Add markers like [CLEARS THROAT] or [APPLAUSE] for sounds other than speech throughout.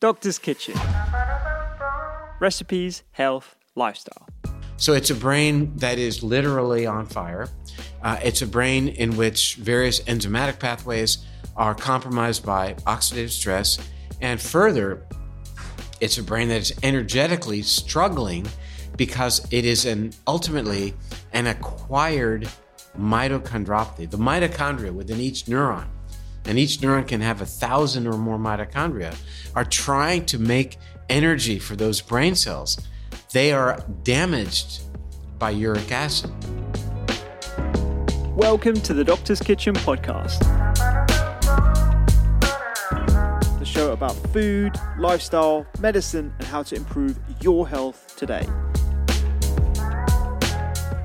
Doctor's Kitchen Recipes, Health, Lifestyle. So it's a brain that is literally on fire. Uh, it's a brain in which various enzymatic pathways are compromised by oxidative stress. And further, it's a brain that is energetically struggling because it is an ultimately an acquired mitochondriopathy. The mitochondria within each neuron, and each neuron can have a thousand or more mitochondria, are trying to make energy for those brain cells. They are damaged by uric acid. Welcome to the Doctor's Kitchen podcast. The show about food, lifestyle, medicine, and how to improve your health today.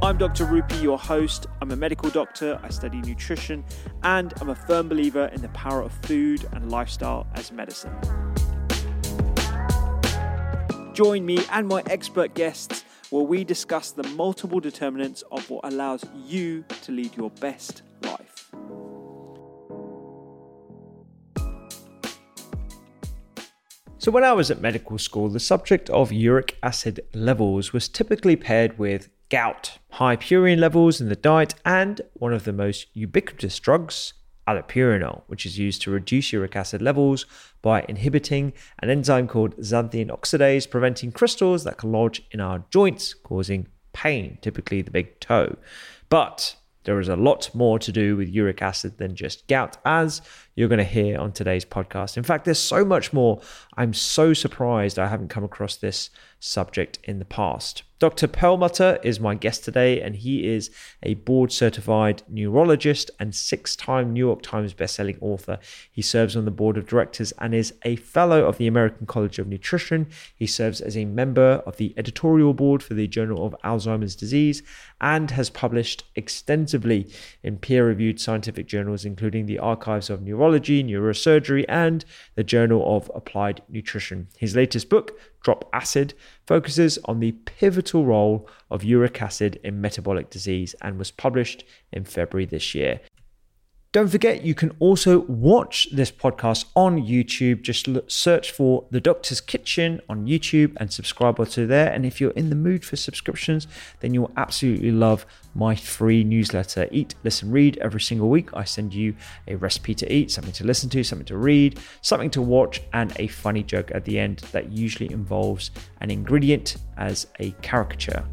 I'm Dr. Rupy, your host. I'm a medical doctor, I study nutrition, and I'm a firm believer in the power of food and lifestyle as medicine. Join me and my expert guests where we discuss the multiple determinants of what allows you to lead your best life. So, when I was at medical school, the subject of uric acid levels was typically paired with gout, high purine levels in the diet, and one of the most ubiquitous drugs, allopurinol, which is used to reduce uric acid levels by inhibiting an enzyme called xanthine oxidase, preventing crystals that can lodge in our joints, causing pain, typically the big toe. But there is a lot more to do with uric acid than just gout, as you're going to hear on today's podcast. In fact, there's so much more. I'm so surprised I haven't come across this subject in the past. Dr. Perlmutter is my guest today, and he is a board certified neurologist and six time New York Times bestselling author. He serves on the board of directors and is a fellow of the American College of Nutrition. He serves as a member of the editorial board for the Journal of Alzheimer's Disease and has published extensively in peer reviewed scientific journals, including the Archives of Neurology, Neurosurgery, and the Journal of Applied Nutrition. His latest book, Drop Acid, focuses on the pivotal role of uric acid in metabolic disease and was published in February this year. Don't forget, you can also watch this podcast on YouTube. Just look, search for The Doctor's Kitchen on YouTube and subscribe to there. And if you're in the mood for subscriptions, then you'll absolutely love my free newsletter, Eat, Listen, Read. Every single week, I send you a recipe to eat, something to listen to, something to read, something to watch, and a funny joke at the end that usually involves an ingredient as a caricature.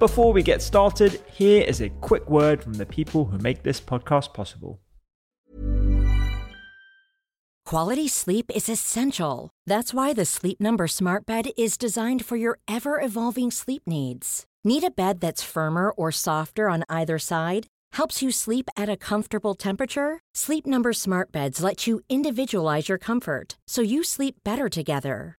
Before we get started, here is a quick word from the people who make this podcast possible. Quality sleep is essential. That's why the Sleep Number Smart Bed is designed for your ever evolving sleep needs. Need a bed that's firmer or softer on either side? Helps you sleep at a comfortable temperature? Sleep Number Smart Beds let you individualize your comfort so you sleep better together.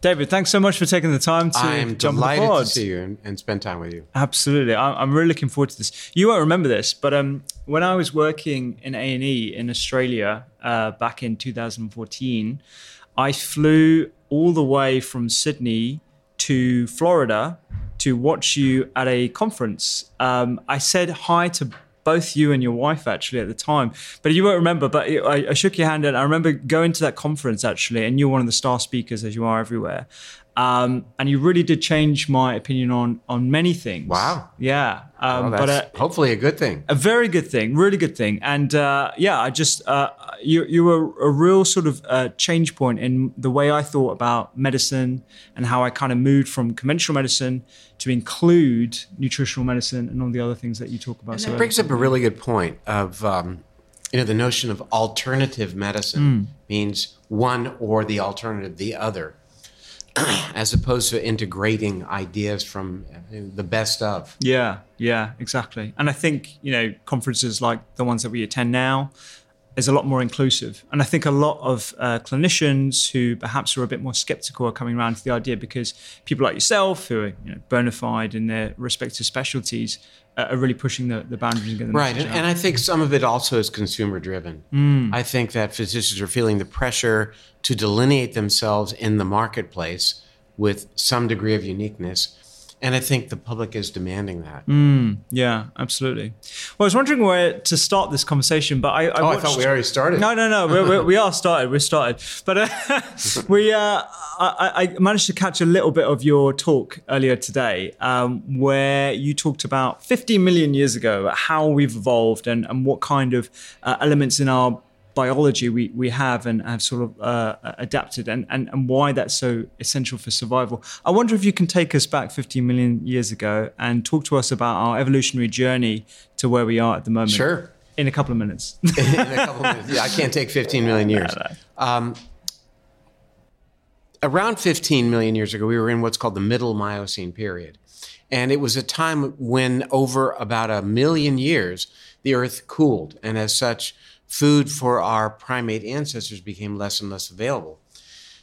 David, thanks so much for taking the time to I'm jump on the delighted pod. to see you and, and spend time with you. Absolutely, I- I'm really looking forward to this. You won't remember this, but um, when I was working in A and E in Australia uh, back in 2014, I flew all the way from Sydney to Florida to watch you at a conference. Um, I said hi to both you and your wife actually at the time, but you won't remember. But I, I shook your hand and I remember going to that conference actually, and you're one of the star speakers as you are everywhere. Um, and you really did change my opinion on on many things. Wow. Yeah. Um, Well, but uh, hopefully a good thing. a very good thing, really good thing. And uh, yeah, I just uh, you you were a real sort of uh, change point in the way I thought about medicine and how I kind of moved from conventional medicine to include nutritional medicine and all the other things that you talk about. And so that brings up a really good point of um, you know the notion of alternative medicine Hmm. means one or the alternative, the other, [CLEARS THROAT] as opposed to integrating ideas from uh, the best of. Yeah, yeah, exactly. And I think, you know, conferences like the ones that we attend now is a lot more inclusive. And I think a lot of uh, clinicians who perhaps are a bit more skeptical are coming around to the idea because people like yourself, who are you know, bona fide in their respective specialties, uh, are really pushing the, the boundaries and the Right, and, and I think some of it also is consumer driven. Hmm. I think that physicians are feeling the pressure to delineate themselves in the marketplace with some degree of uniqueness, and I think the public is demanding that. Hmm. Yeah, absolutely. Well, I was wondering where to start this conversation, but I, I Oh, I thought we already started. No, no, no. We're, we're, we are started. We're started. But uh, [LAUGHS] we, uh, I, I managed to catch a little bit of your talk earlier today, um, where you talked about 50 million years ago how we've evolved and, and what kind of uh, elements in our biology we, we have and have sort of uh, adapted and, and, and why that's so essential for survival. I wonder if you can take us back 15 million years ago and talk to us about our evolutionary journey to where we are at the moment. Sure. In a couple of minutes. [LAUGHS] in a couple of minutes. Yeah, I can't take 15 million years. [LAUGHS] Um, around 15 million years ago, we were in what's called the Middle Miocene period. And it was a time when, over about a million years, the Earth cooled. And as such, food for our primate ancestors became less and less available.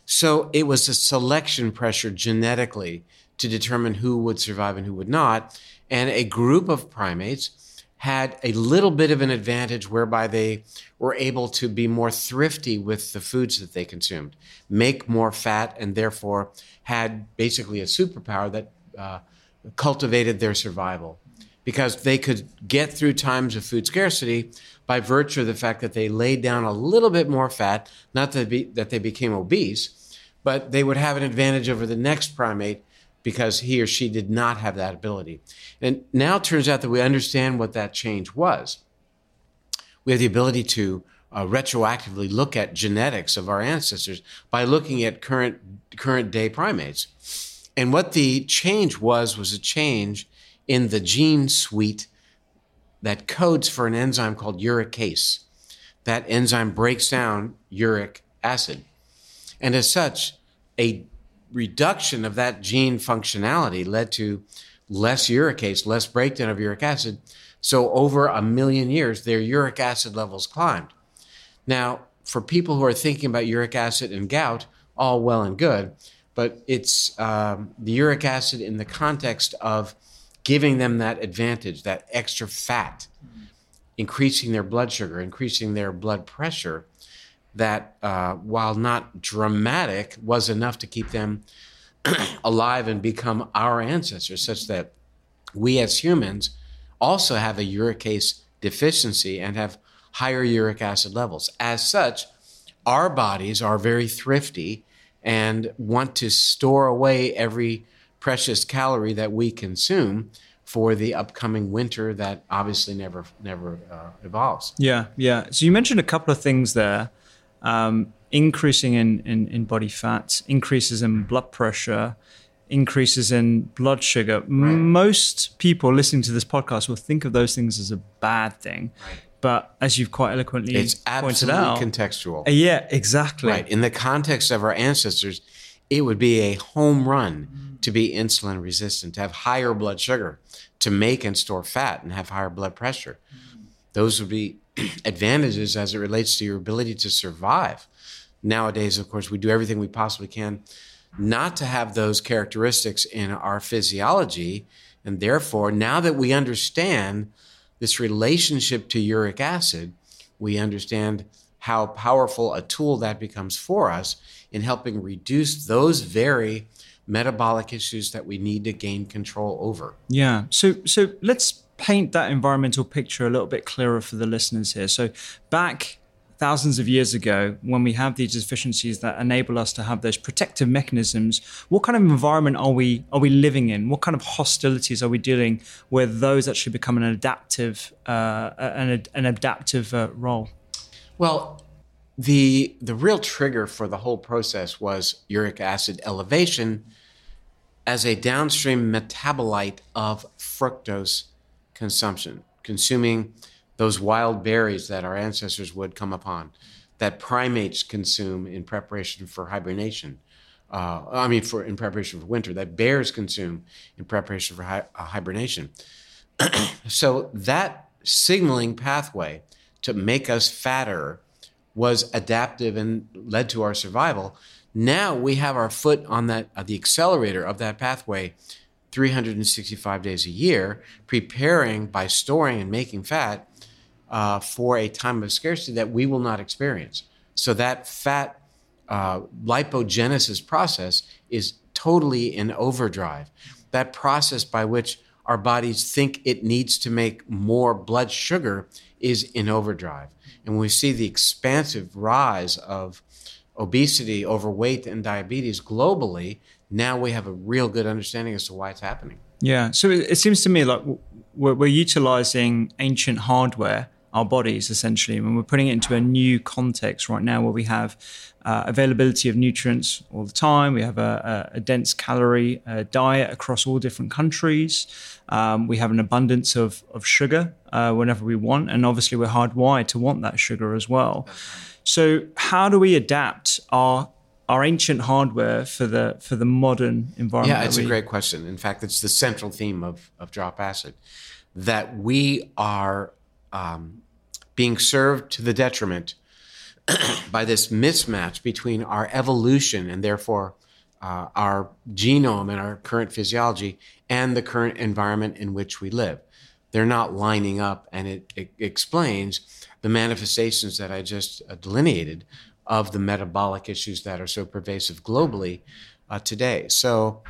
So it was a selection pressure genetically to determine who would survive and who would not. And a group of primates had a little bit of an advantage whereby they were able to be more thrifty with the foods that they consumed, make more fat, and therefore had basically a superpower that uh, cultivated their survival because they could get through times of food scarcity by virtue of the fact that they laid down a little bit more fat, not that, be, that they became obese, but they would have an advantage over the next primate because he or she did not have that ability. And now it turns out that we understand what that change was. We have the ability to uh, retroactively look at genetics of our ancestors by looking at current current day primates. And what the change was was a change in the gene suite that codes for an enzyme called uricase. That enzyme breaks down uric acid. And as such, a reduction of that gene functionality led to less uricase, less breakdown of uric acid. So over a million years, their uric acid levels climbed. Now, for people who are thinking about uric acid and gout, all well and good, but it's um, the uric acid in the context of giving them that advantage, that extra fat, increasing their blood sugar, increasing their blood pressure, that uh, while not dramatic, was enough to keep them [CLEARS THROAT] alive and become our ancestors, such that we as humans also have a uricase deficiency and have higher uric acid levels. As such, our bodies are very thrifty and want to store away every precious calorie that we consume for the upcoming winter that obviously never never uh, evolves. Yeah, yeah. So you mentioned a couple of things there. Um, increasing in, in, in body fat, increases in blood pressure, increases in blood sugar. Most people listening to this podcast will think of those things as a bad thing. But as you've quite eloquently It's pointed absolutely out, contextual. Uh, yeah, exactly. Right. In the context of our ancestors, it would be a home run to be insulin resistant, to have higher blood sugar, to make and store fat, and have higher blood pressure. Those would be [CLEARS THROAT] advantages as it relates to your ability to survive. Nowadays, of course, we do everything we possibly can not to have those characteristics in our physiology. And therefore, now that we understand this relationship to uric acid, we understand how powerful a tool that becomes for us in helping reduce those very metabolic issues that we need to gain control over. Yeah. So so let's paint that environmental picture a little bit clearer for the listeners here. So back thousands of years ago, when we have these deficiencies that enable us to have those protective mechanisms, what kind of environment are we are we living in? What kind of hostilities are we dealing with? Those actually become an adaptive uh, an, an adaptive uh, role. Well, the the real trigger for the whole process was uric acid elevation as a downstream metabolite of fructose consumption, consuming those wild berries that our ancestors would come upon, that primates consume in preparation for hibernation. Uh, I mean, for in preparation for winter, that bears consume in preparation for hi- uh, hibernation. [CLEARS THROAT] so that signaling pathway to make us fatter was adaptive and led to our survival. Now we have our foot on that uh, the accelerator of that pathway 365 days a year, preparing by storing and making fat uh, for a time of scarcity that we will not experience. So that fat uh, lipogenesis process is totally in overdrive. That process by which our bodies think it needs to make more blood sugar is in overdrive. And we see the expansive rise of obesity, overweight, and diabetes globally, now we have a real good understanding as to why it's happening. Yeah. So it, seems to me like we're, utilizing ancient hardware, our bodies essentially, and we're putting it into a new context right now where we have uh, availability of nutrients all the time. We have a, a, a dense calorie uh, diet across all different countries. Um, we have an abundance of, of sugar uh, whenever we want. And obviously, we're hardwired to want that sugar as well. So, how do we adapt our our ancient hardware for the for the modern environment? Yeah, it's we... a great question. In fact, it's the central theme of of Drop Acid that we are um, being served to the detriment [CLEARS THROAT] by this mismatch between our evolution and therefore uh, our genome and our current physiology and the current environment in which we live. They're not lining up, and it, it explains the manifestations that I just uh, delineated of the metabolic issues that are so pervasive globally uh, today. So,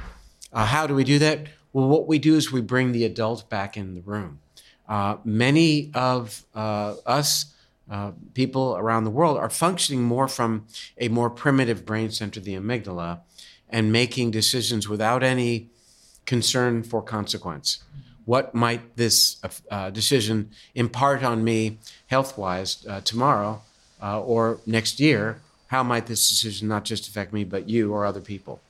uh, how do we do that? Well, what we do is we bring the adult back in the room. Uh, many of uh, us, uh, people around the world, are functioning more from a more primitive brain center, the amygdala, and making decisions without any concern for consequence. What might this uh, decision impart on me health wise uh, tomorrow uh, or next year? How might this decision not just affect me, but you or other people?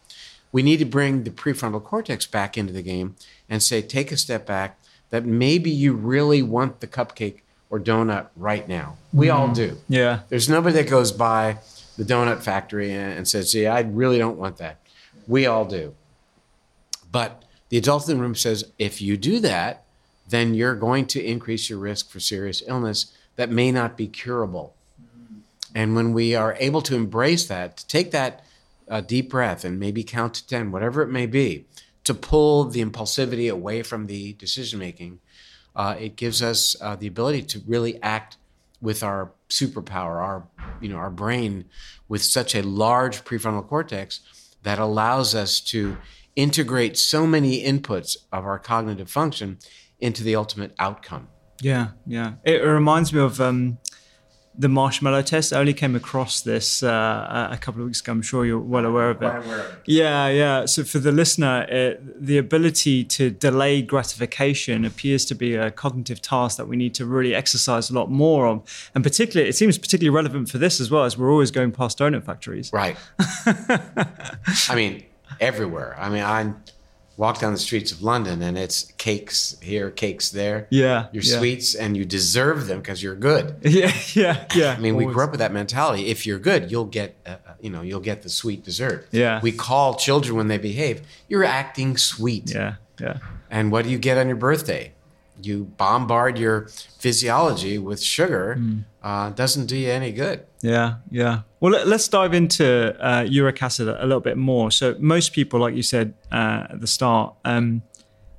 We need to bring the prefrontal cortex back into the game and say, take a step back, that maybe you really want the cupcake or donut right now. We mm. all do. Yeah. There's nobody that goes by the donut factory and says, yeah, I really don't want that. We all do. But the adult in the room says if you do that, then you're going to increase your risk for serious illness that may not be curable. And when we are able to embrace that, to take that uh, deep breath and maybe count to 10, whatever it may be, to pull the impulsivity away from the decision making, uh, it gives us uh, the ability to really act with our superpower, our you know our brain with such a large prefrontal cortex that allows us to integrate so many inputs of our cognitive function into the ultimate outcome. Yeah, yeah. It reminds me of um, the marshmallow test. I only came across this uh, a couple of weeks ago. I'm sure you're well aware of it. Yeah, yeah. So for the listener, it, the ability to delay gratification appears to be a cognitive task that we need to really exercise a lot more on. And particularly, it seems particularly relevant for this as well, as we're always going past donut factories. Right. [LAUGHS] I mean, everywhere. I mean, I walk down the streets of London and it's cakes here, cakes there. Yeah. Your yeah. sweets and you deserve them because you're good. [LAUGHS] Yeah, yeah, yeah. I mean, Always. we grew up with that mentality. If you're good, you'll get, uh, uh, you know, you'll get the sweet dessert. Yeah. We call children when they behave, you're acting sweet. Yeah, yeah. And what do you get on your birthday? You bombard your physiology with sugar mm. uh, doesn't do you any good. Yeah, yeah. Well, let, us dive into uh, uric acid a little bit more. So, most people, like you said uh, at the start, um,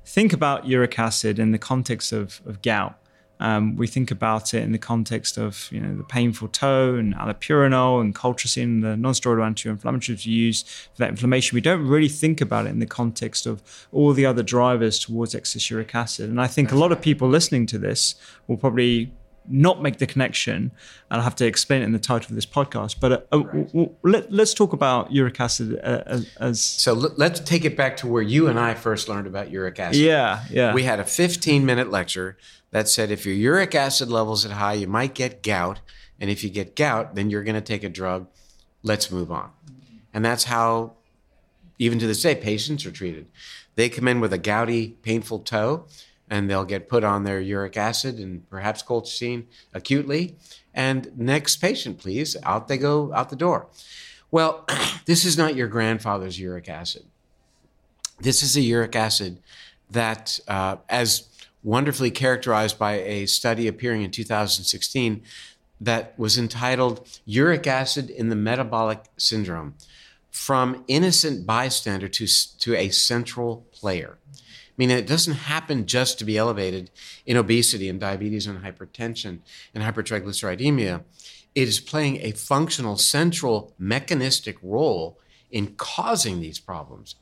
think about uric acid in the context of, of gout. Um, we think about it in the context of you know the painful toe and allopurinol and colchicine, the non-steroidal anti-inflammatories we use for that inflammation. We don't really think about it in the context of all the other drivers towards excess uric acid. And I think a lot of people listening to this will probably not make the connection, and I'll have to explain it in the title of this podcast. But uh, uh, w- w- let, us talk about uric acid uh, as, as. So l- let's take it back to where you and I first learned about uric acid. Yeah, yeah. We had a 15 minute lecture that said if your uric acid levels are high, you might get gout, and if you get gout, then you're going to take a drug. Let's move on, and that's how, even to this day, patients are treated. They come in with a gouty, painful toe and they'll get put on their uric acid and perhaps colchicine acutely. And next patient, please. Out they go out the door. Well, [CLEARS THROAT] this is not your grandfather's uric acid. This is a uric acid that, uh, as wonderfully characterized by a study appearing in 2016, that was entitled Uric Acid in the Metabolic Syndrome From Innocent Bystander to, to a Central Player. I mean, it doesn't happen just to be elevated in obesity and diabetes and hypertension and hypertriglyceridemia. It is playing a functional, central, mechanistic role in causing these problems.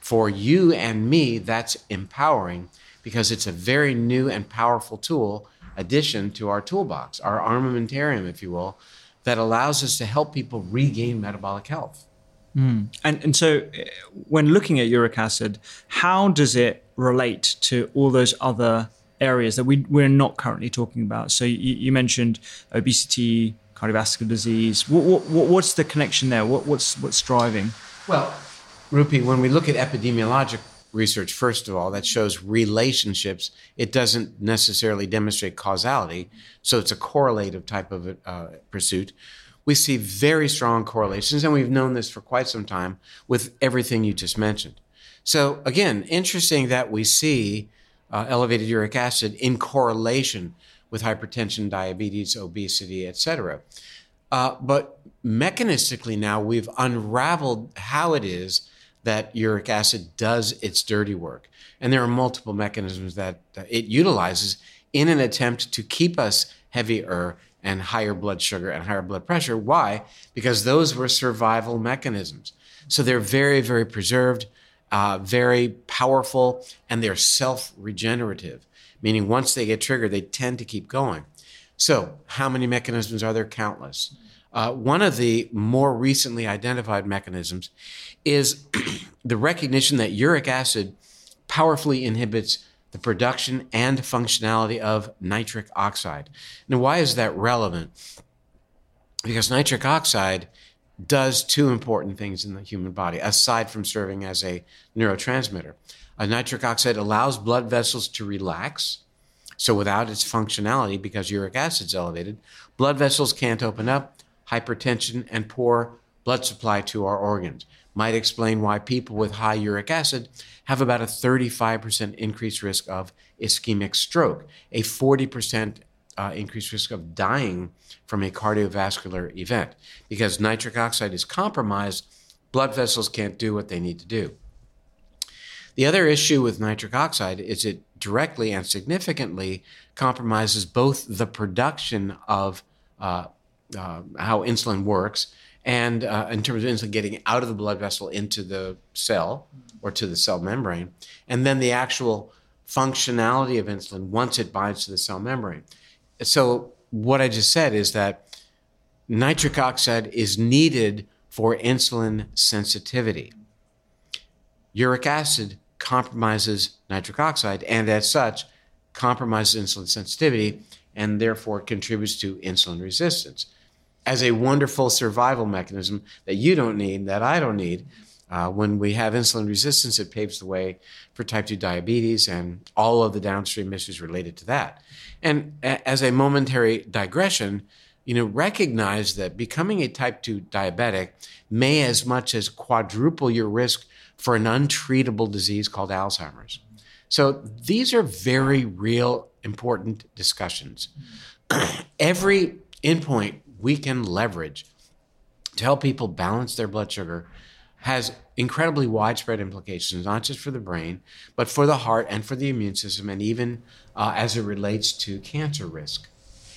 For you and me, that's empowering because it's a very new and powerful tool addition to our toolbox, our armamentarium, if you will, that allows us to help people regain metabolic health. Mm. And and so, uh, when looking at uric acid, how does it relate to all those other areas that we we're not currently talking about? So you, you mentioned obesity, cardiovascular disease. What, what, what's the connection there? What, what's what's driving? Well, Rupy, when we look at epidemiologic research, first of all, that shows relationships. It doesn't necessarily demonstrate causality, so it's a correlative type of uh, pursuit we see very strong correlations, and we've known this for quite some time with everything you just mentioned. So, again, interesting that we see uh, elevated uric acid in correlation with hypertension, diabetes, obesity, etc. Uh, but mechanistically, now we've unraveled how it is that uric acid does its dirty work. And there are multiple mechanisms that it utilizes in an attempt to keep us heavier and higher blood sugar and higher blood pressure. Why? Because those were survival mechanisms. So they're very, very preserved, uh, very powerful, and they're self regenerative, meaning once they get triggered, they tend to keep going. So, how many mechanisms are there? Countless. Uh, one of the more recently identified mechanisms is [CLEARS THROAT] the recognition that uric acid powerfully inhibits the production and functionality of nitric oxide. Now, why is that relevant? Because nitric oxide does two important things in the human body, aside from serving as a neurotransmitter. A nitric oxide allows blood vessels to relax. So, without its functionality, because uric acid is elevated, blood vessels can't open up, hypertension, and poor blood supply to our organs. Might explain why people with high uric acid have about a 35% increased risk of ischemic stroke, a 40% uh, increased risk of dying from a cardiovascular event. Because nitric oxide is compromised, blood vessels can't do what they need to do. The other issue with nitric oxide is it directly and significantly compromises both the production of uh, uh, how insulin works and uh, in terms of insulin getting out of the blood vessel into the cell or to the cell membrane, and then the actual functionality of insulin once it binds to the cell membrane. So, what I just said is that nitric oxide is needed for insulin sensitivity. Uric acid compromises nitric oxide and, as such, compromises insulin sensitivity and therefore contributes to insulin resistance as a wonderful survival mechanism that you don't need, that I don't need. Uh, when we have insulin resistance, it paves the way for type 2 diabetes and all of the downstream issues related to that. And a- as a momentary digression, you know, recognize that becoming a type 2 diabetic may as much as quadruple your risk for an untreatable disease called Alzheimer's. So these are very real, important discussions. [CLEARS THROAT] Every endpoint we can leverage to help people balance their blood sugar has incredibly widespread implications, not just for the brain, but for the heart and for the immune system, and even uh, as it relates to cancer risk.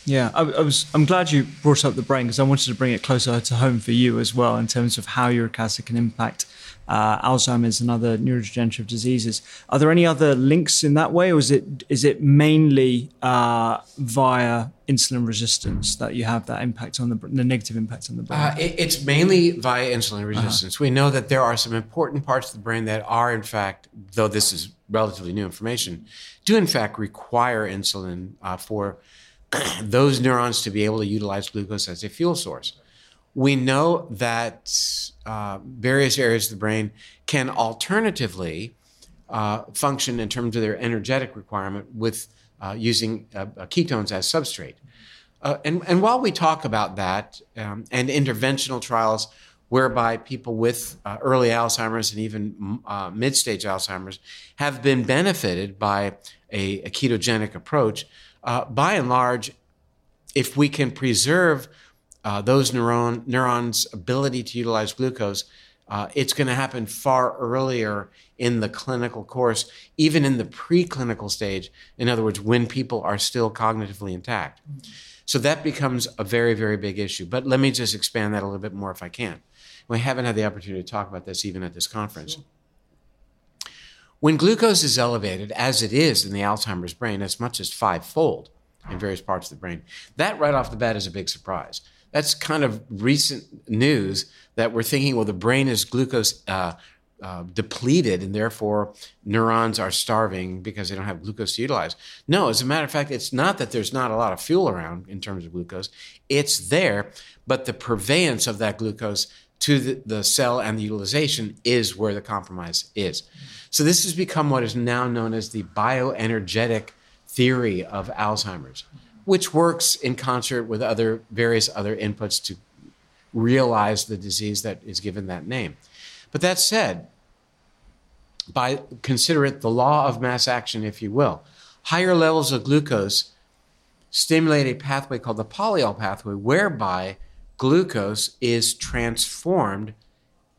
Yeah, I, I, was. I'm glad you brought up the brain because I wanted to bring it closer to home for you as well in terms of how uric acid can impact uh, Alzheimer's and other neurodegenerative diseases. Are there any other links in that way, or is it is it mainly uh, via insulin resistance that you have that impact on the, the negative impact on the brain? Uh, it, it's mainly via insulin resistance. Uh-huh. We know that there are some important parts of the brain that are, in fact, though this is relatively new information, do in fact require insulin uh, for [CLEARS THROAT] those neurons to be able to utilize glucose as a fuel source. We know that uh, various areas of the brain can alternatively uh, function in terms of their energetic requirement with uh, using uh, uh, ketones as substrate. Uh, and, and while we talk about that um, and interventional trials whereby people with early Alzheimer's and even mid stage Alzheimer's have been benefited by a, a ketogenic approach, by and large, if we can preserve uh, those neuron, neurons' ability to utilize glucose, uh, it's going to happen far earlier in the clinical course, even in the preclinical stage. In other words, when people are still cognitively intact. So that becomes a very, very big issue. But let me just expand that a little bit more if I can. We haven't had the opportunity to talk about this even at this conference. Sure. When glucose is elevated, as it is in the Alzheimer's brain, as much as fivefold in various parts of the brain, that right off the bat is a big surprise. That's kind of recent news that we're thinking, well, the brain is glucose uh, uh, depleted and therefore neurons are starving because they don't have glucose to utilize. No, as a matter of fact, it's not that there's not a lot of fuel around in terms of glucose. It's there, but the purveyance of that glucose to the, the cell and the utilization is where the compromise is. So this has become what is now known as the bioenergetic theory of Alzheimer's, which works in concert with other various other inputs to realize the disease that is given that name. But that said, by consider it the law of mass action, if you will, higher levels of glucose stimulate a pathway called the polyol pathway, whereby glucose is transformed.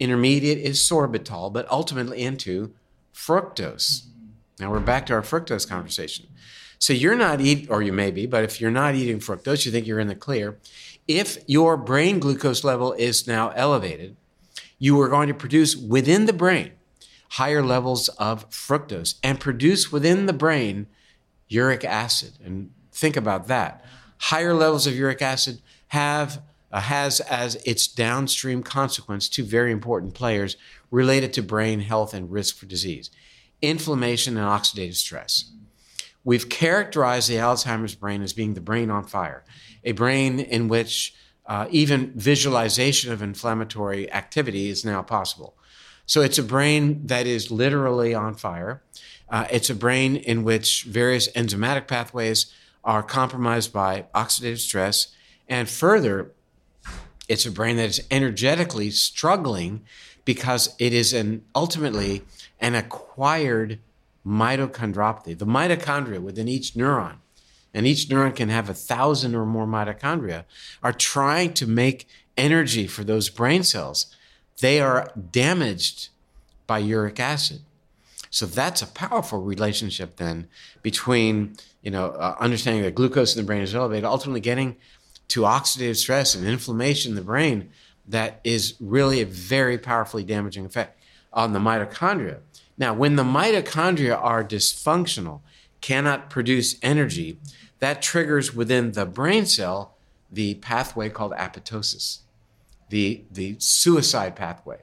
Intermediate is sorbitol, but ultimately into fructose. Now we're back to our fructose conversation. So you're not eating, or you may be, but if you're not eating fructose, you think you're in the clear. If your brain glucose level is now elevated, you are going to produce within the brain higher levels of fructose and produce within the brain uric acid. And think about that. Higher levels of uric acid have uh, has as its downstream consequence two very important players related to brain health and risk for disease inflammation and oxidative stress. We've characterized the Alzheimer's brain as being the brain on fire, a brain in which uh, even visualization of inflammatory activity is now possible. So it's a brain that is literally on fire. Uh, it's a brain in which various enzymatic pathways are compromised by oxidative stress. And further, it's a brain that is energetically struggling because it is an ultimately an acquired mitochondriopathy. The mitochondria within each neuron, and each neuron can have a thousand or more mitochondria, are trying to make energy for those brain cells. They are damaged by uric acid. So that's a powerful relationship then between you know uh, understanding that glucose in the brain is elevated, ultimately getting to oxidative stress and inflammation in the brain that is really a very powerfully damaging effect on the mitochondria. Now, when the mitochondria are dysfunctional, cannot produce energy, that triggers within the brain cell the pathway called apoptosis, the, the suicide pathway.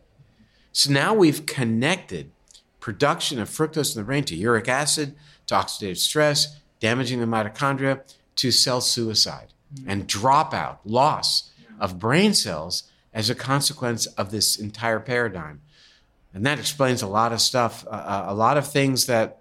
So now we've connected production of fructose in the brain to uric acid, to oxidative stress, damaging the mitochondria, to cell suicide and dropout, loss of brain cells as a consequence of this entire paradigm. And that explains a lot of stuff, uh, a lot of things that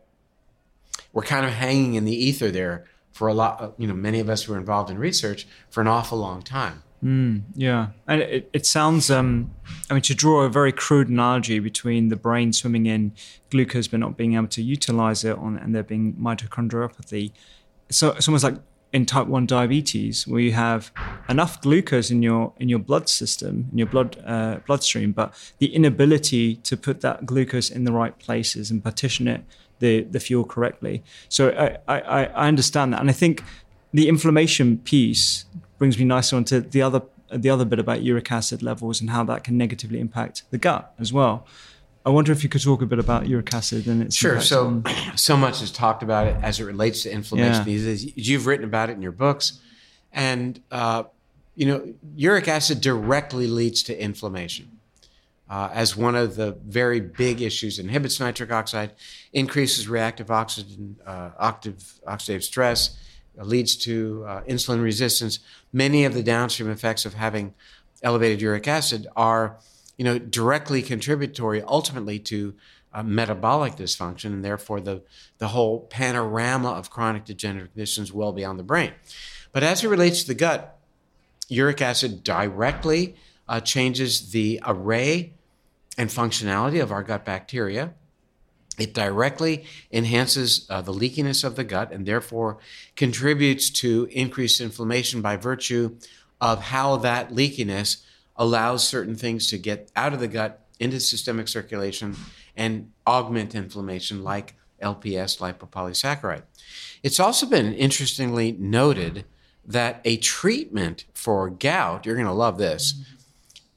were kind of hanging in the ether there for a lot, you know, many of us who were involved in research for an awful long time. Mm, yeah, and it, it sounds. Um, I mean, to draw a very crude analogy between the brain swimming in glucose but not being able to utilize it, on, and there being mitochondriopathy, so it's almost like in type 1 diabetes where you have enough glucose in your in your blood system in your blood uh, bloodstream but the inability to put that glucose in the right places and partition it the the fuel correctly so I, I i understand that and i think the inflammation piece brings me nicely onto the other the other bit about uric acid levels and how that can negatively impact the gut as well. I wonder if you could talk a bit about uric acid and its sure. So, on... [CLEARS THROAT] so much is talked about it as it relates to inflammation. Yeah. You've written about it in your books, and uh, you know, uric acid directly leads to inflammation. Uh, as one of the very big issues, inhibits nitric oxide, increases reactive oxygen, uh, octave, oxidative stress, leads to uh, insulin resistance. Many of the downstream effects of having elevated uric acid are, you know, directly contributory ultimately to uh, metabolic dysfunction and therefore the, the whole panorama of chronic degenerative conditions well beyond the brain. But as it relates to the gut, uric acid directly uh, changes the array and functionality of our gut bacteria. It directly enhances uh, the leakiness of the gut and therefore contributes to increased inflammation by virtue of how that leakiness allows certain things to get out of the gut into systemic circulation and augment inflammation like LPS, lipopolysaccharide. It's also been interestingly noted that a treatment for gout, you're going to love this,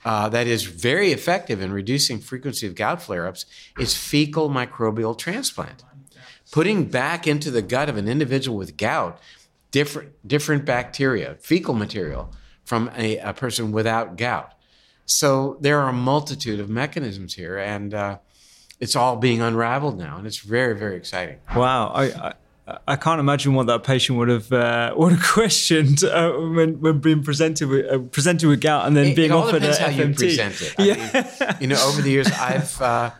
uh, that is very effective in reducing frequency of gout flare-ups is fecal microbial transplant. Putting back into the gut of an individual with gout different different bacteria, fecal material from a, a person without gout. So there are a multitude of mechanisms here, and uh, it's all being unraveled now, and it's very very exciting. Wow, I, I I can't imagine what that patient would have uh, would have [LAUGHS] questioned uh, when, when being presented with uh, presented with gout and then it, being it offered depends a how FMT. You present it. I yeah. Mean, you know, over the years, I've uh,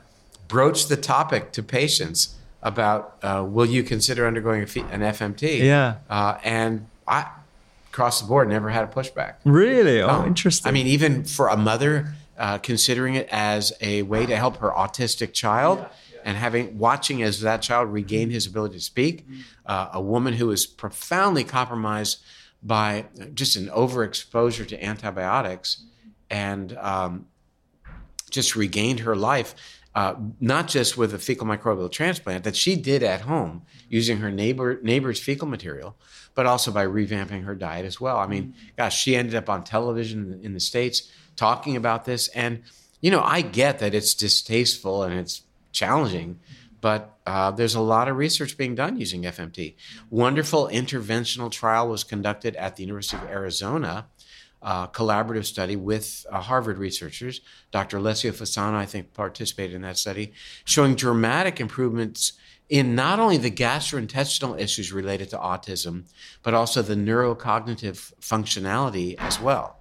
broached the topic to patients about uh, will you consider undergoing an FMT? Yeah, uh, and I across the board never had a pushback. Really? Oh, um, interesting. I mean, even for a mother considering it as a way to help her autistic child. Yeah and having watching as that child regain his ability to speak, uh, a woman who is profoundly compromised by just an overexposure to antibiotics and um, just regained her life, uh, not just with a fecal microbial transplant that she did at home using her neighbor neighbor's fecal material, but also by revamping her diet as well. I mean, gosh, she ended up on television in the states talking about this, and you know, I get that it's distasteful and it's challenging, but uh, there's a lot of research being done using FMT. Wonderful interventional trial was conducted at the University of Arizona, uh, collaborative study with uh, Harvard researchers. Dr. Alessio Fasano, I think, participated in that study, showing dramatic improvements in not only the gastrointestinal issues related to autism, but also the neurocognitive functionality as well.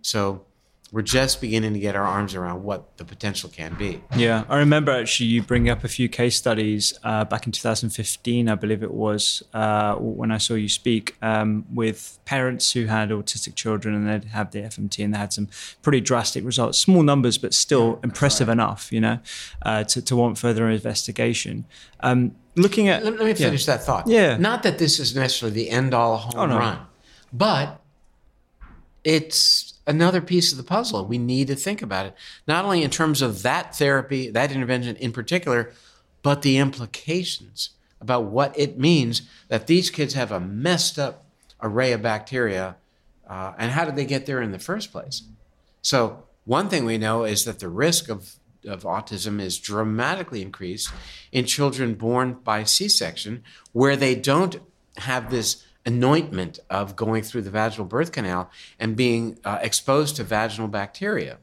So we're just beginning to get our arms around what the potential can be. Yeah, I remember actually you bring up a few case studies uh, back in 2015, I believe it was, uh, when I saw you speak um, with parents who had autistic children and they'd have the FMT and they had some pretty drastic results, small numbers, but still yeah, impressive right. enough, you know, uh, to, to want further investigation. Um, looking at. Let, let me finish yeah. that thought. Yeah. Not that this is necessarily the end all home oh, no. run, but it's another piece of the puzzle. We need to think about it, not only in terms of that therapy, that intervention in particular, but the implications about what it means that these kids have a messed up array of bacteria uh, and how did they get there in the first place. So, one thing we know is that the risk of, of autism is dramatically increased in children born by C section, where they don't have this anointment of going through the vaginal birth canal and being uh, exposed to vaginal bacteria.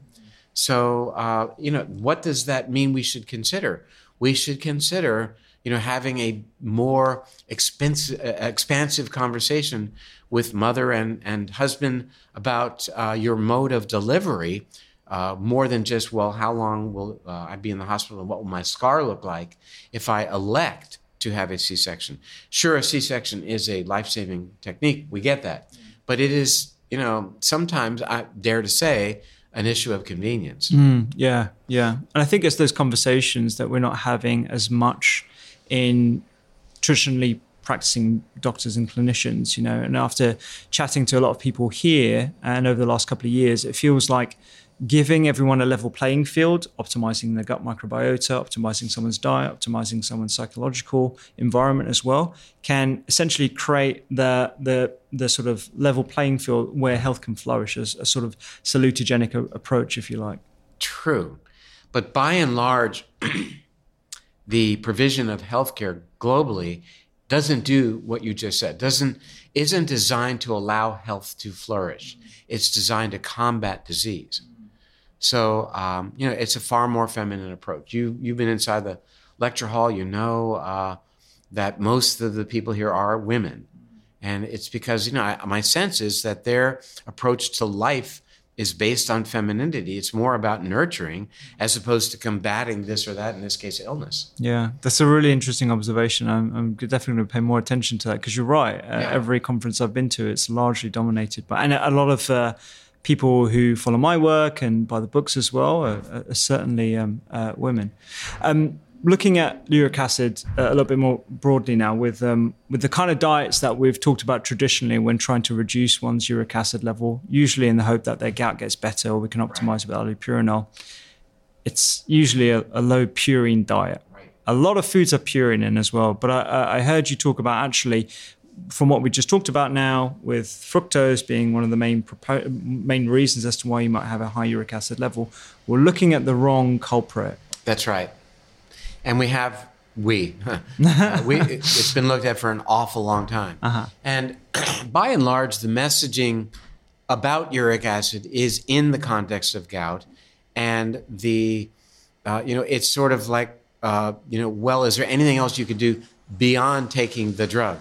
So, uh, you know, what does that mean we should consider? We should consider, you know, having a more expensive, uh, expansive conversation with mother and, and husband about uh, your mode of delivery. Uh, more than just, well, how long will uh, I be in the hospital and what will my scar look like if I elect to have a C section. Sure, a C section is a life saving technique. We get that. But it is, you know, sometimes I dare to say, an issue of convenience. Mm, yeah, yeah. And I think it's those conversations that we're not having as much in traditionally practicing doctors and clinicians, you know. And after chatting to a lot of people here and over the last couple of years, it feels like giving everyone a level playing field, optimizing the gut microbiota, optimizing someone's diet, optimizing someone's psychological environment as well, can essentially create the the the sort of level playing field where health can flourish as a sort of salutogenic approach, if you like. True. But by and large, [CLEARS THROAT] the provision of healthcare globally doesn't do what you just said. Doesn't isn't designed to allow health to flourish. It's designed to combat disease. So um, you know, it's a far more feminine approach. You you've been inside the lecture hall. You know uh, that most of the people here are women, and it's because you know I, my sense is that their approach to life is based on femininity. It's more about nurturing as opposed to combating this or that. In this case, illness. Yeah, that's a really interesting observation. I'm, I'm definitely going to pay more attention to that because you're right. Uh, Yeah. Every conference I've been to, it's largely dominated by, and a lot of uh, people who follow my work and buy the books as well are, are certainly um, uh, women. Um, looking at uric acid uh, a little bit more broadly now, with um, with the kind of diets that we've talked about traditionally when trying to reduce one's uric acid level, usually in the hope that their gout gets better or we can optimize with allopurinol it's usually a, a low purine diet. A lot of foods are purine in as well, but I, I heard you talk about actually, from what we just talked about now, with fructose being one of the main propo- main reasons as to why you might have a high uric acid level. We're looking at the wrong culprit. That's right. And we have we [LAUGHS] uh, we it, it's been looked at for an awful long time. And [CLEARS THROAT] by and large, the messaging about uric acid is in the context of gout, and the uh, you know it's sort of like uh, you know well, is there anything else you could do beyond taking the drug?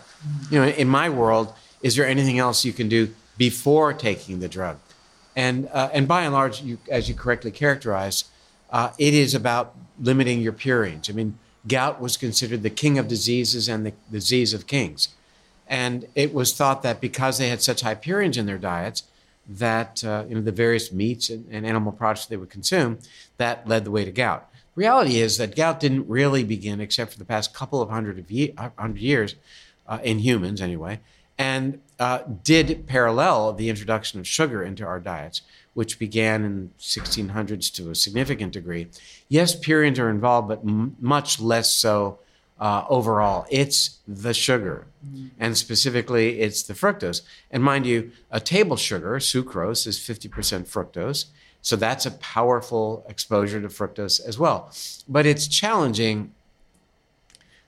You know, in my world, is there anything else you can do before taking the drug? And uh, and by and large, you, as you correctly characterized, uh, it is about limiting your purines. I mean, gout was considered the king of diseases and the disease of kings, and it was thought that because they had such high purines in their diets, that uh, you know the various meats and, and animal products they would consume, that led the way to gout. Reality is that gout didn't really begin except for the past couple of hundred of ye- hundred years uh, in humans, anyway, and uh, did parallel the introduction of sugar into our diets, which began in 1600s to a significant degree. Yes, purines are involved, but m- much less so uh, overall. It's the sugar, and specifically, it's the fructose. And mind you, a table sugar, sucrose, is 50% fructose. So that's a powerful exposure to fructose as well. But it's challenging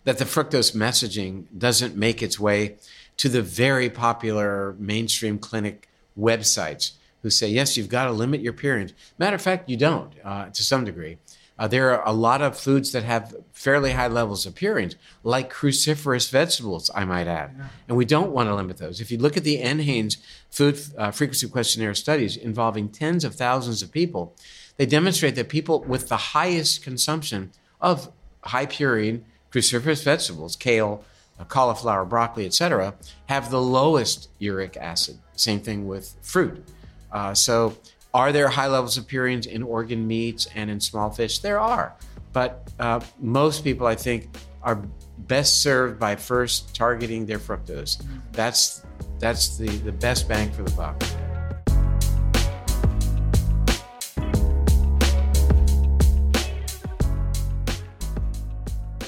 that the fructose messaging doesn't make its way to the very popular mainstream clinic websites who say, yes, you've got to limit your purines. Matter of fact, you don't uh, to some degree. Uh, there are a lot of foods that have fairly high levels of purines, like cruciferous vegetables, I might add. And we don't want to limit those. If you look at the NHANES food uh, frequency questionnaire studies involving tens of thousands of people, they demonstrate that people with the highest consumption of high purine cruciferous vegetables, kale, uh, cauliflower, broccoli, etc., have the lowest uric acid. Same thing with fruit. Uh, so, are there high levels of purines in organ meats and in small fish? There are. But uh, most people, I think, are best served by first targeting their fructose. That's, that's the, the best bang for the buck.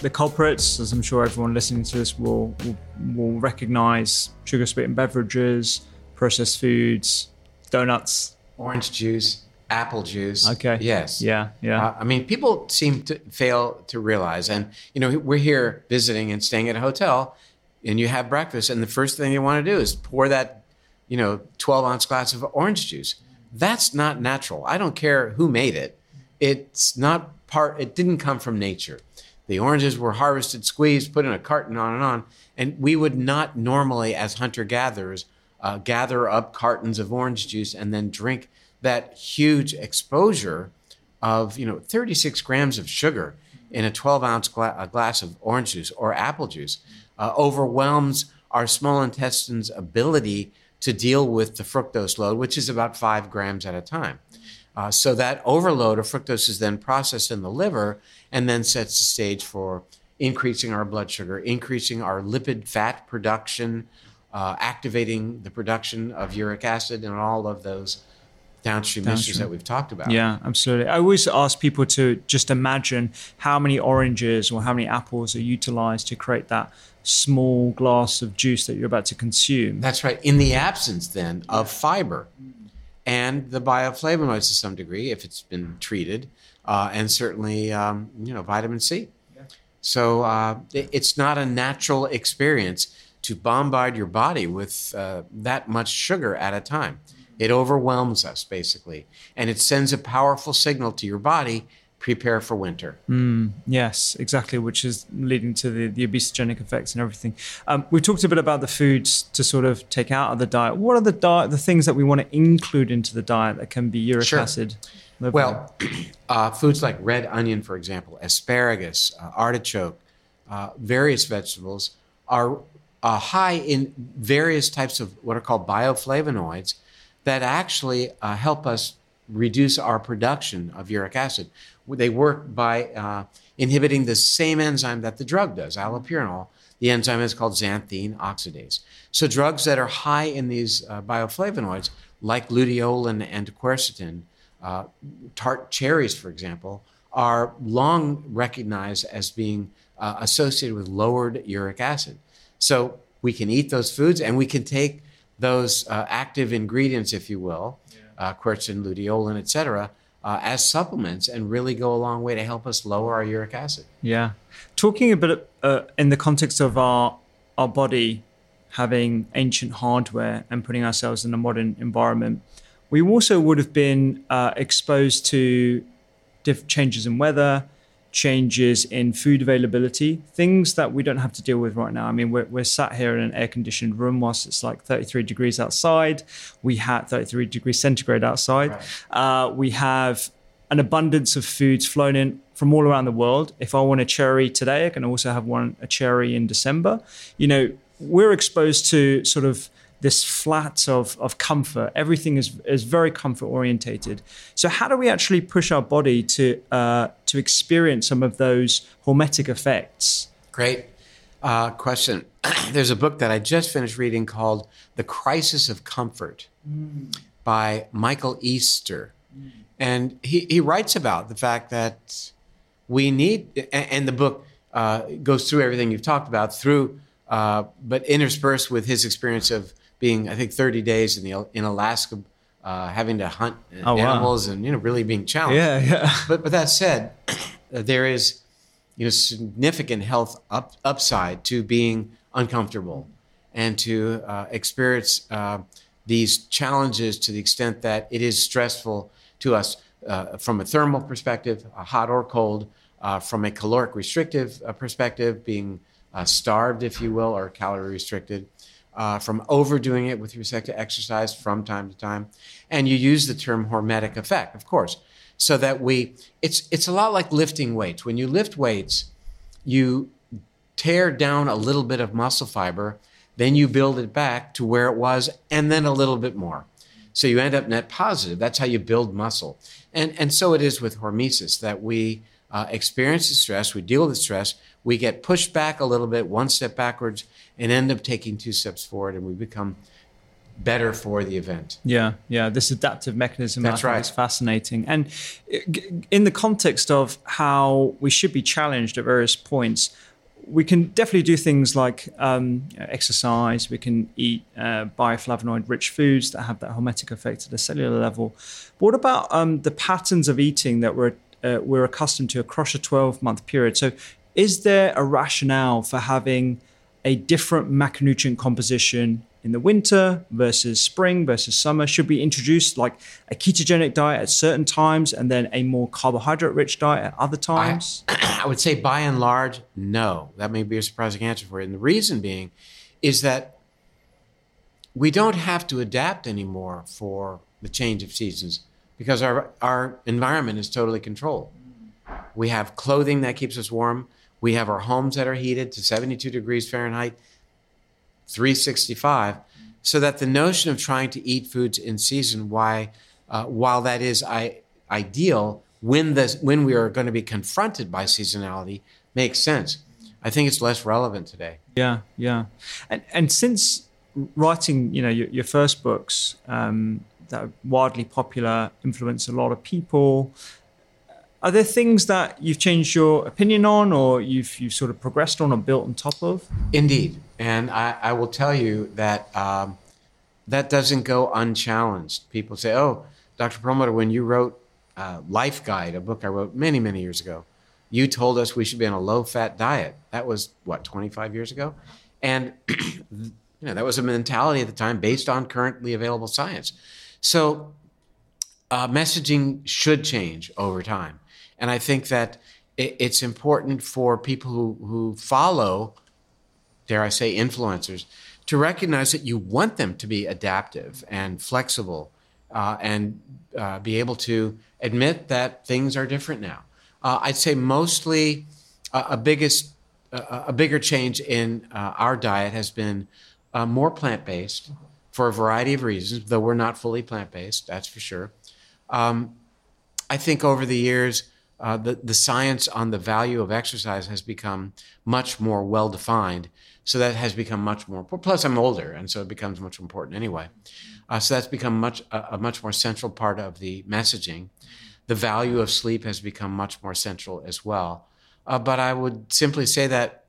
The culprits, as I'm sure everyone listening to this will will, will recognize sugar sweetened beverages, processed foods, donuts. Orange juice, apple juice. Okay. Yes. Yeah. Yeah. Uh, I mean, people seem to fail to realize, and you know, we're here visiting and staying at a hotel, and you have breakfast, and the first thing you want to do is pour that, you know, 12 ounce glass of orange juice. That's not natural. I don't care who made it. It's not part. It didn't come from nature. The oranges were harvested, squeezed, put in a carton, on and on. And we would not normally, as hunter gatherers, uh, gather up cartons of orange juice and then drink that huge exposure of you know 36 grams of sugar in a 12 ounce gla- a glass of orange juice or apple juice uh, overwhelms our small intestine's ability to deal with the fructose load, which is about five grams at a time. Uh, so that overload of fructose is then processed in the liver and then sets the stage for increasing our blood sugar, increasing our lipid fat production, uh, activating the production of uric acid, and all of those downstream, downstream issues that we've talked about. Yeah, absolutely. I always ask people to just imagine how many oranges or how many apples are utilized to create that small glass of juice that you're about to consume. That's right. In the absence then of fiber and the bioflavonoids to some degree, if it's been treated, uh, and certainly um, you know vitamin C. So uh, it's not a natural experience to bombard your body with uh, that much sugar at a time. It overwhelms us basically, and it sends a powerful signal to your body prepare for winter. Mm, yes, exactly, which is leading to the, the obesogenic effects and everything. Um, we talked a bit about the foods to sort of take out of the diet. What are the diet, the things that we want to include into the diet that can be uric sure. acid? Well, [CLEARS THROAT] uh, foods like red onion, for example, asparagus, uh, artichoke, uh, various vegetables are uh, high in various types of what are called bioflavonoids that actually uh, help us reduce our production of uric acid. They work by uh, inhibiting the same enzyme that the drug does, allopurinol. The enzyme is called xanthine oxidase. So, drugs that are high in these uh, bioflavonoids, like luteolin and quercetin, uh, tart cherries, for example, are long recognized as being uh, associated with lowered uric acid. So, we can eat those foods and we can take those uh, active ingredients, if you will, uh, quercetin, luteolin, et cetera, uh, as supplements and really go a long way to help us lower our uric acid. Yeah. Talking a bit uh, in the context of our, our body having ancient hardware and putting ourselves in a modern environment, we also would have been uh, exposed to diff- changes in weather, changes in food availability, things that we don't have to deal with right now. I mean, we're, we're sat here in an air conditioned room whilst it's like 33 degrees outside. We had 33 degrees centigrade outside. Right. Uh, we have an abundance of foods flown in from all around the world. If I want a cherry today, I can also have one a cherry in December. You know, we're exposed to sort of this flat of, of comfort. Everything is, is very comfort orientated. So how do we actually push our body to uh, to experience some of those hormetic effects? Great uh, question. [CLEARS THROAT] There's a book that I just finished reading called The Crisis of Comfort mm. by Michael Easter. Mm. And he, he writes about the fact that we need, and the book uh, goes through everything you've talked about, through, uh, but interspersed with his experience of being, I think, 30 days in the in Alaska, uh, having to hunt oh, animals wow. and you know really being challenged. Yeah, yeah. But but that said, [CLEARS THROAT] there is you know significant health up, upside to being uncomfortable and to uh, experience uh, these challenges to the extent that it is stressful to us uh, from a thermal perspective, hot or cold, uh, from a caloric restrictive uh, perspective, being starved, if you will, or calorie restricted uh, from overdoing it with respect to exercise from time to time. And you use the term hormetic effect, of course, so that we, it's, it's a lot like lifting weights. When you lift weights, you tear down a little bit of muscle fiber, then you build it back to where it was, and then a little bit more. So you end up net positive. That's how you build muscle. And, and so it is with hormesis that we uh, experience the stress, we deal with the stress, we get pushed back a little bit, one step backwards, and end up taking two steps forward, and we become better for the event. Yeah, yeah. This adaptive mechanism That's right. is fascinating. And in the context of how we should be challenged at various points, we can definitely do things like um, exercise. We can eat uh, bioflavonoid-rich foods that have that hormetic effect at a cellular level. But what about um, the patterns of eating that we're uh, we're accustomed to across a 12-month period? So, is there a rationale for having a different macronutrient composition in the winter versus spring versus summer? Should we introduce like a ketogenic diet at certain times and then a more carbohydrate rich diet at other times? I, [CLEARS THROAT] I, would say by and large, no. That may be a surprising answer for you. And the reason being is that we don't have to adapt anymore for the change of seasons because our, our environment is totally controlled. We have clothing that keeps us warm. We have our homes that are heated to 72 degrees Fahrenheit, 365, so that the notion of trying to eat foods in season, why, uh, while that is I, ideal, when, the, when we are going to be confronted by seasonality, makes sense. I think it's less relevant today. Yeah, yeah. And, and since writing, you know, your, your first books, um, that are widely popular, influence a lot of people. Are there things that you've changed your opinion on, or you've you've sort of progressed on or built on top of? Indeed, and I, I will tell you that um, that doesn't go unchallenged. People say, "Oh, Dr. Perlmutter, when you wrote uh, Life Guide, a book I wrote many many years ago, you told us we should be on a low-fat diet." That was what 25 years ago, and [CLEARS THROAT] you know that was a mentality at the time based on currently available science. So uh, messaging should change over time. And I think that it, it's important for people who, who follow, dare I say, influencers, to recognize that you want them to be adaptive and flexible uh, and uh, be able to admit that things are different now. Uh, I'd say mostly uh, a biggest a bigger change in uh, our diet has been uh, more plant based for a variety of reasons, though we're not fully plant based, that's for sure. Um, I think over the years, uh, the, the science on the value of exercise has become much more well defined. So that has become much more. Plus, I'm older, and so it becomes much more important anyway. Uh, so that's become much a, a, much more central part of the messaging. The value of sleep has become much more central as well. Uh, but I would simply say that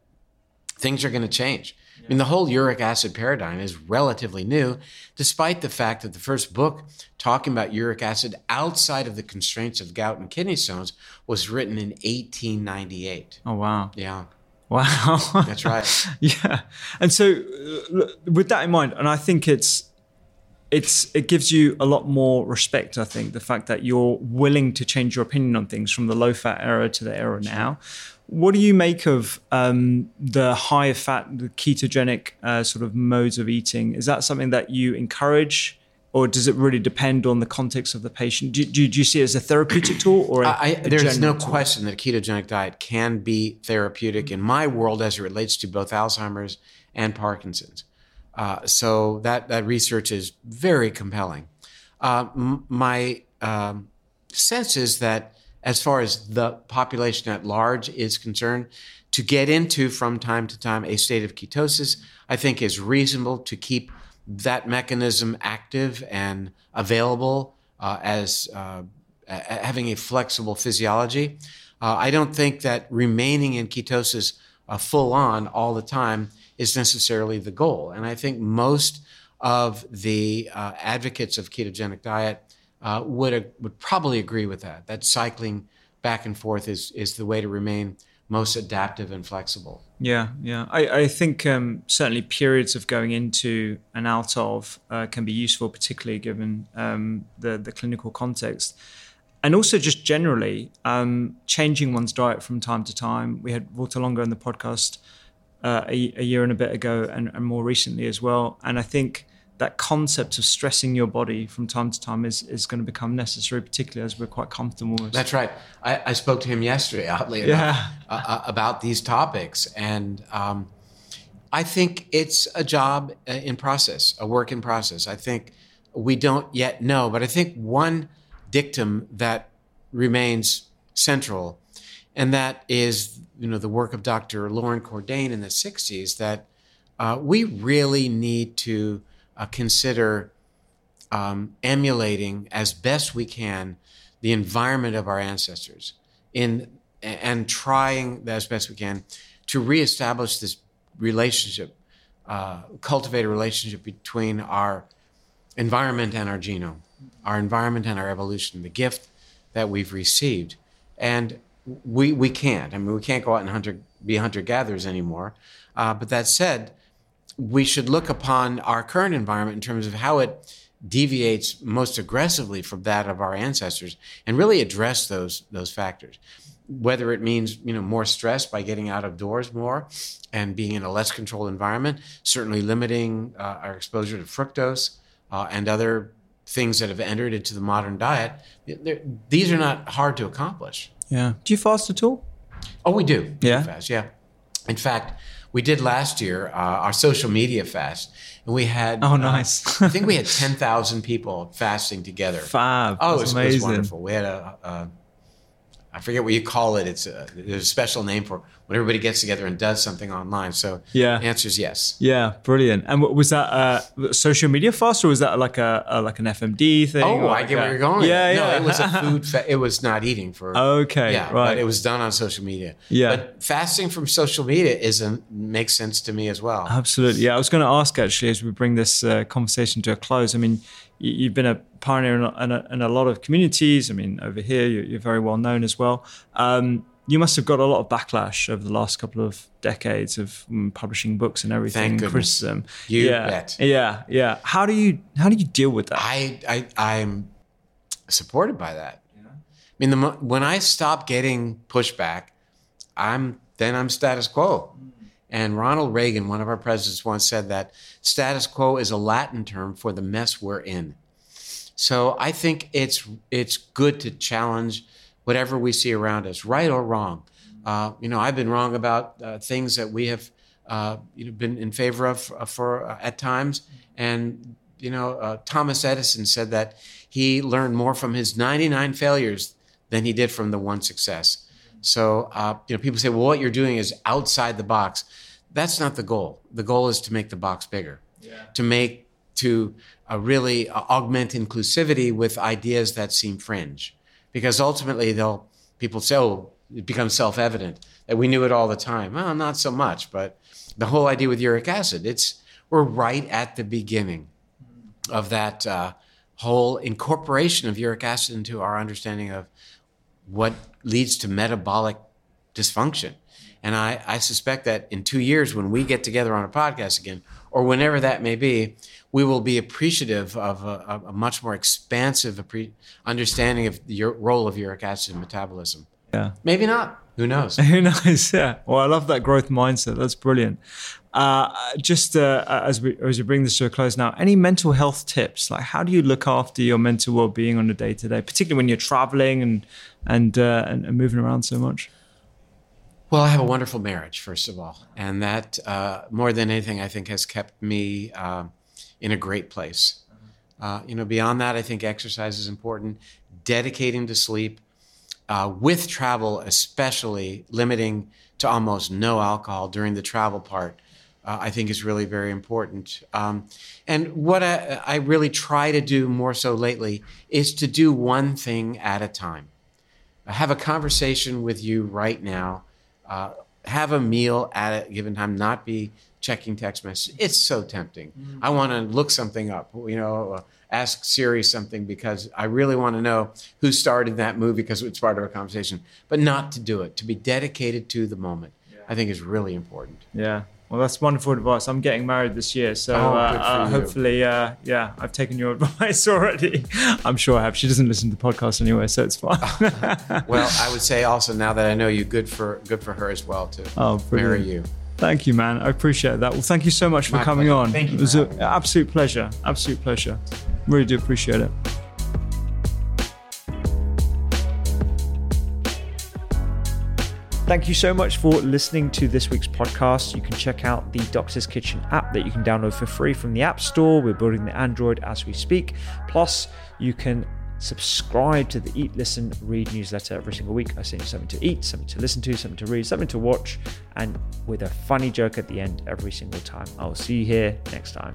things are going to change. I mean, the whole uric acid paradigm is relatively new, despite the fact that the first book talking about uric acid outside of the constraints of gout and kidney stones was written in 1898. Oh, wow. Yeah. Wow. That's right. [LAUGHS] yeah. And so, uh, with that in mind, and I think it's, it's it gives you a lot more respect. I think the fact that you're willing to change your opinion on things from the low fat era to the era now, what do you make of um, the higher fat, the ketogenic uh, sort of modes of eating? Is that something that you encourage, or does it really depend on the context of the patient? Do, do, do you see it as a therapeutic tool, or a, I, a there's no tool? question that a ketogenic diet can be therapeutic in my world as it relates to both Alzheimer's and Parkinson's. Uh, so that that research is very compelling. Uh, m- my um, sense is that as far as the population at large is concerned, to get into from time to time a state of ketosis, I think is reasonable to keep that mechanism active and available uh, as uh, having a flexible physiology. Uh, I don't think that remaining in ketosis uh, full on all the time is necessarily the goal. And I think most of the uh, advocates of ketogenic diet uh, would uh, would probably agree with that. That cycling back and forth is is the way to remain most adaptive and flexible. Yeah, yeah. I, I think um, certainly periods of going into and out of uh, can be useful, particularly given um, the the clinical context. And also, just generally, um, changing one's diet from time to time. We had Walter Longo on the podcast uh, a, a, year and a bit ago, and, and more recently as well. And I think that concept of stressing your body from time to time is, is going to become necessary, particularly as we're quite comfortable with. That's right. I, I spoke to him yesterday, oddly yeah. uh, uh about these topics. And um, I think it's a job uh, in process, a work in process. I think we don't yet know, but I think one dictum that remains central, and that is you know the work of Dr. Loren Cordain in the 60s, that uh, we really need to uh, consider um, emulating as best we can the environment of our ancestors in and trying as best we can to reestablish this relationship, uh, cultivate a relationship between our environment and our genome, our environment and our evolution, the gift that we've received. And we, we can't. I mean, we can't go out and hunter, be hunter gatherers anymore. Uh, but that said, we should look upon our current environment in terms of how it deviates most aggressively from that of our ancestors and really address those those factors. Whether it means you know more stress by getting out of doors more and being in a less controlled environment certainly limiting uh, our exposure to fructose uh, and other things that have entered into the modern diet these are not hard to accomplish. Yeah. Do you fast at all? Oh we do. Yeah? Fast yeah. In fact we did last year uh, our social media fast, and we had oh uh, nice. Uh, I think we had ten thousand people fasting together. [LAUGHS] Fab. Oh, it was, it was, wonderful. We had a, a I forget what you call it. It's a, there's a special name for when everybody gets together and does something online. So Yeah. the answer is yes. Yeah, brilliant. And was that uh, social media fast, or was that like a, a like an FMD thing? Oh, I like get a- where you're going. Yeah, no, yeah. it was a [LAUGHS] food. Fa- it was not eating for. Okay, yeah, right. But it was done on social media. Yeah. but fasting from social media isn't makes sense to me as well. Absolutely. Yeah, I was going to ask actually as we bring this uh, conversation to a close. I mean, you, you've been a pioneer in a, in, a, in a lot of communities. I mean, over here, you're, you're very well known as well. Um, you must have got a lot of backlash over the last couple of decades of mm, publishing books and everything, Thank criticism. You yeah, bet. Yeah, yeah. How do you how do you deal with that? I, I I'm supported by that. I mean, the when I stop getting pushback, I'm then I'm status quo. And Ronald Reagan, one of our presidents, once said that status quo is a Latin term for the mess we're in. So I think it's it's good to challenge whatever we see around us, right or wrong. Uh, you know, I've been wrong about uh, things that we have uh, you know been in favor of uh, for uh, at times, and you know, uh, Thomas Edison said that he learned more from his 99 failures than he did from the one success. So, uh, you know, people say, well, what you're doing is outside the box. That's not the goal. The goal is to make the box bigger, to make, to uh, really uh, augment inclusivity with ideas that seem fringe. Because ultimately, they'll, people say, oh, it becomes self evident that we knew it all the time. Well, not so much, but the whole idea with uric acid, it's, we're right at the beginning of that uh, whole incorporation of uric acid into our understanding of what leads to metabolic dysfunction. And I, I suspect that in two years, when we get together on a podcast again, or whenever that may be, we will be appreciative of a, a much more expansive appre- understanding of the role of uric acid in metabolism. yeah. Maybe not. Who knows? [LAUGHS] Who knows? [LAUGHS] Yeah. Well, I love that growth mindset. That's brilliant. Uh, just uh, as we as we bring this to a close now, any mental health tips? Like, how do you look after your mental well being on a day to day, particularly when you're traveling and and, uh, and and moving around so much? Well, I have a wonderful marriage, first of all, and that uh, more than anything, I think, has kept me uh, in a great place. Uh, you know, beyond that, I think exercise is important. Dedicating to sleep, uh, with travel, especially limiting to almost no alcohol during the travel part, uh, I think is really very important. Um, and what I, I really try to do more so lately is to do one thing at a time have a conversation with you right now. Uh, have a meal at a given time, not be checking text messages. It's so tempting. I want to look something up, you know, uh, ask Siri something because I really want to know who started that movie because it's part of a conversation, but not to do it, to be dedicated to the moment, I think is really important. Yeah. Well, that's wonderful advice. I'm getting married this year, so Oh, uh, uh, hopefully, uh, yeah, I've taken your [LAUGHS] advice already. I'm sure I have. She doesn't listen to the podcast anyway, so it's fine. [LAUGHS] Well, [LAUGHS] I would say also now that I know you, good for good for her as well to Oh, marry you. Thank you, man. I appreciate that. Well, thank you so much for My coming pleasure. on. Thank you It was an absolute pleasure. Absolute pleasure. Really do appreciate it. Thank you so much for listening to this week's podcast. You can check out the Doctor's Kitchen app that you can download for free from the App Store. We're building the Android as we speak. Plus, you can subscribe to the Eat, Listen, Read newsletter every single week. I send you something to eat, something to listen to, something to read, something to watch, and with a funny joke at the end every single time. I'll see you here next time.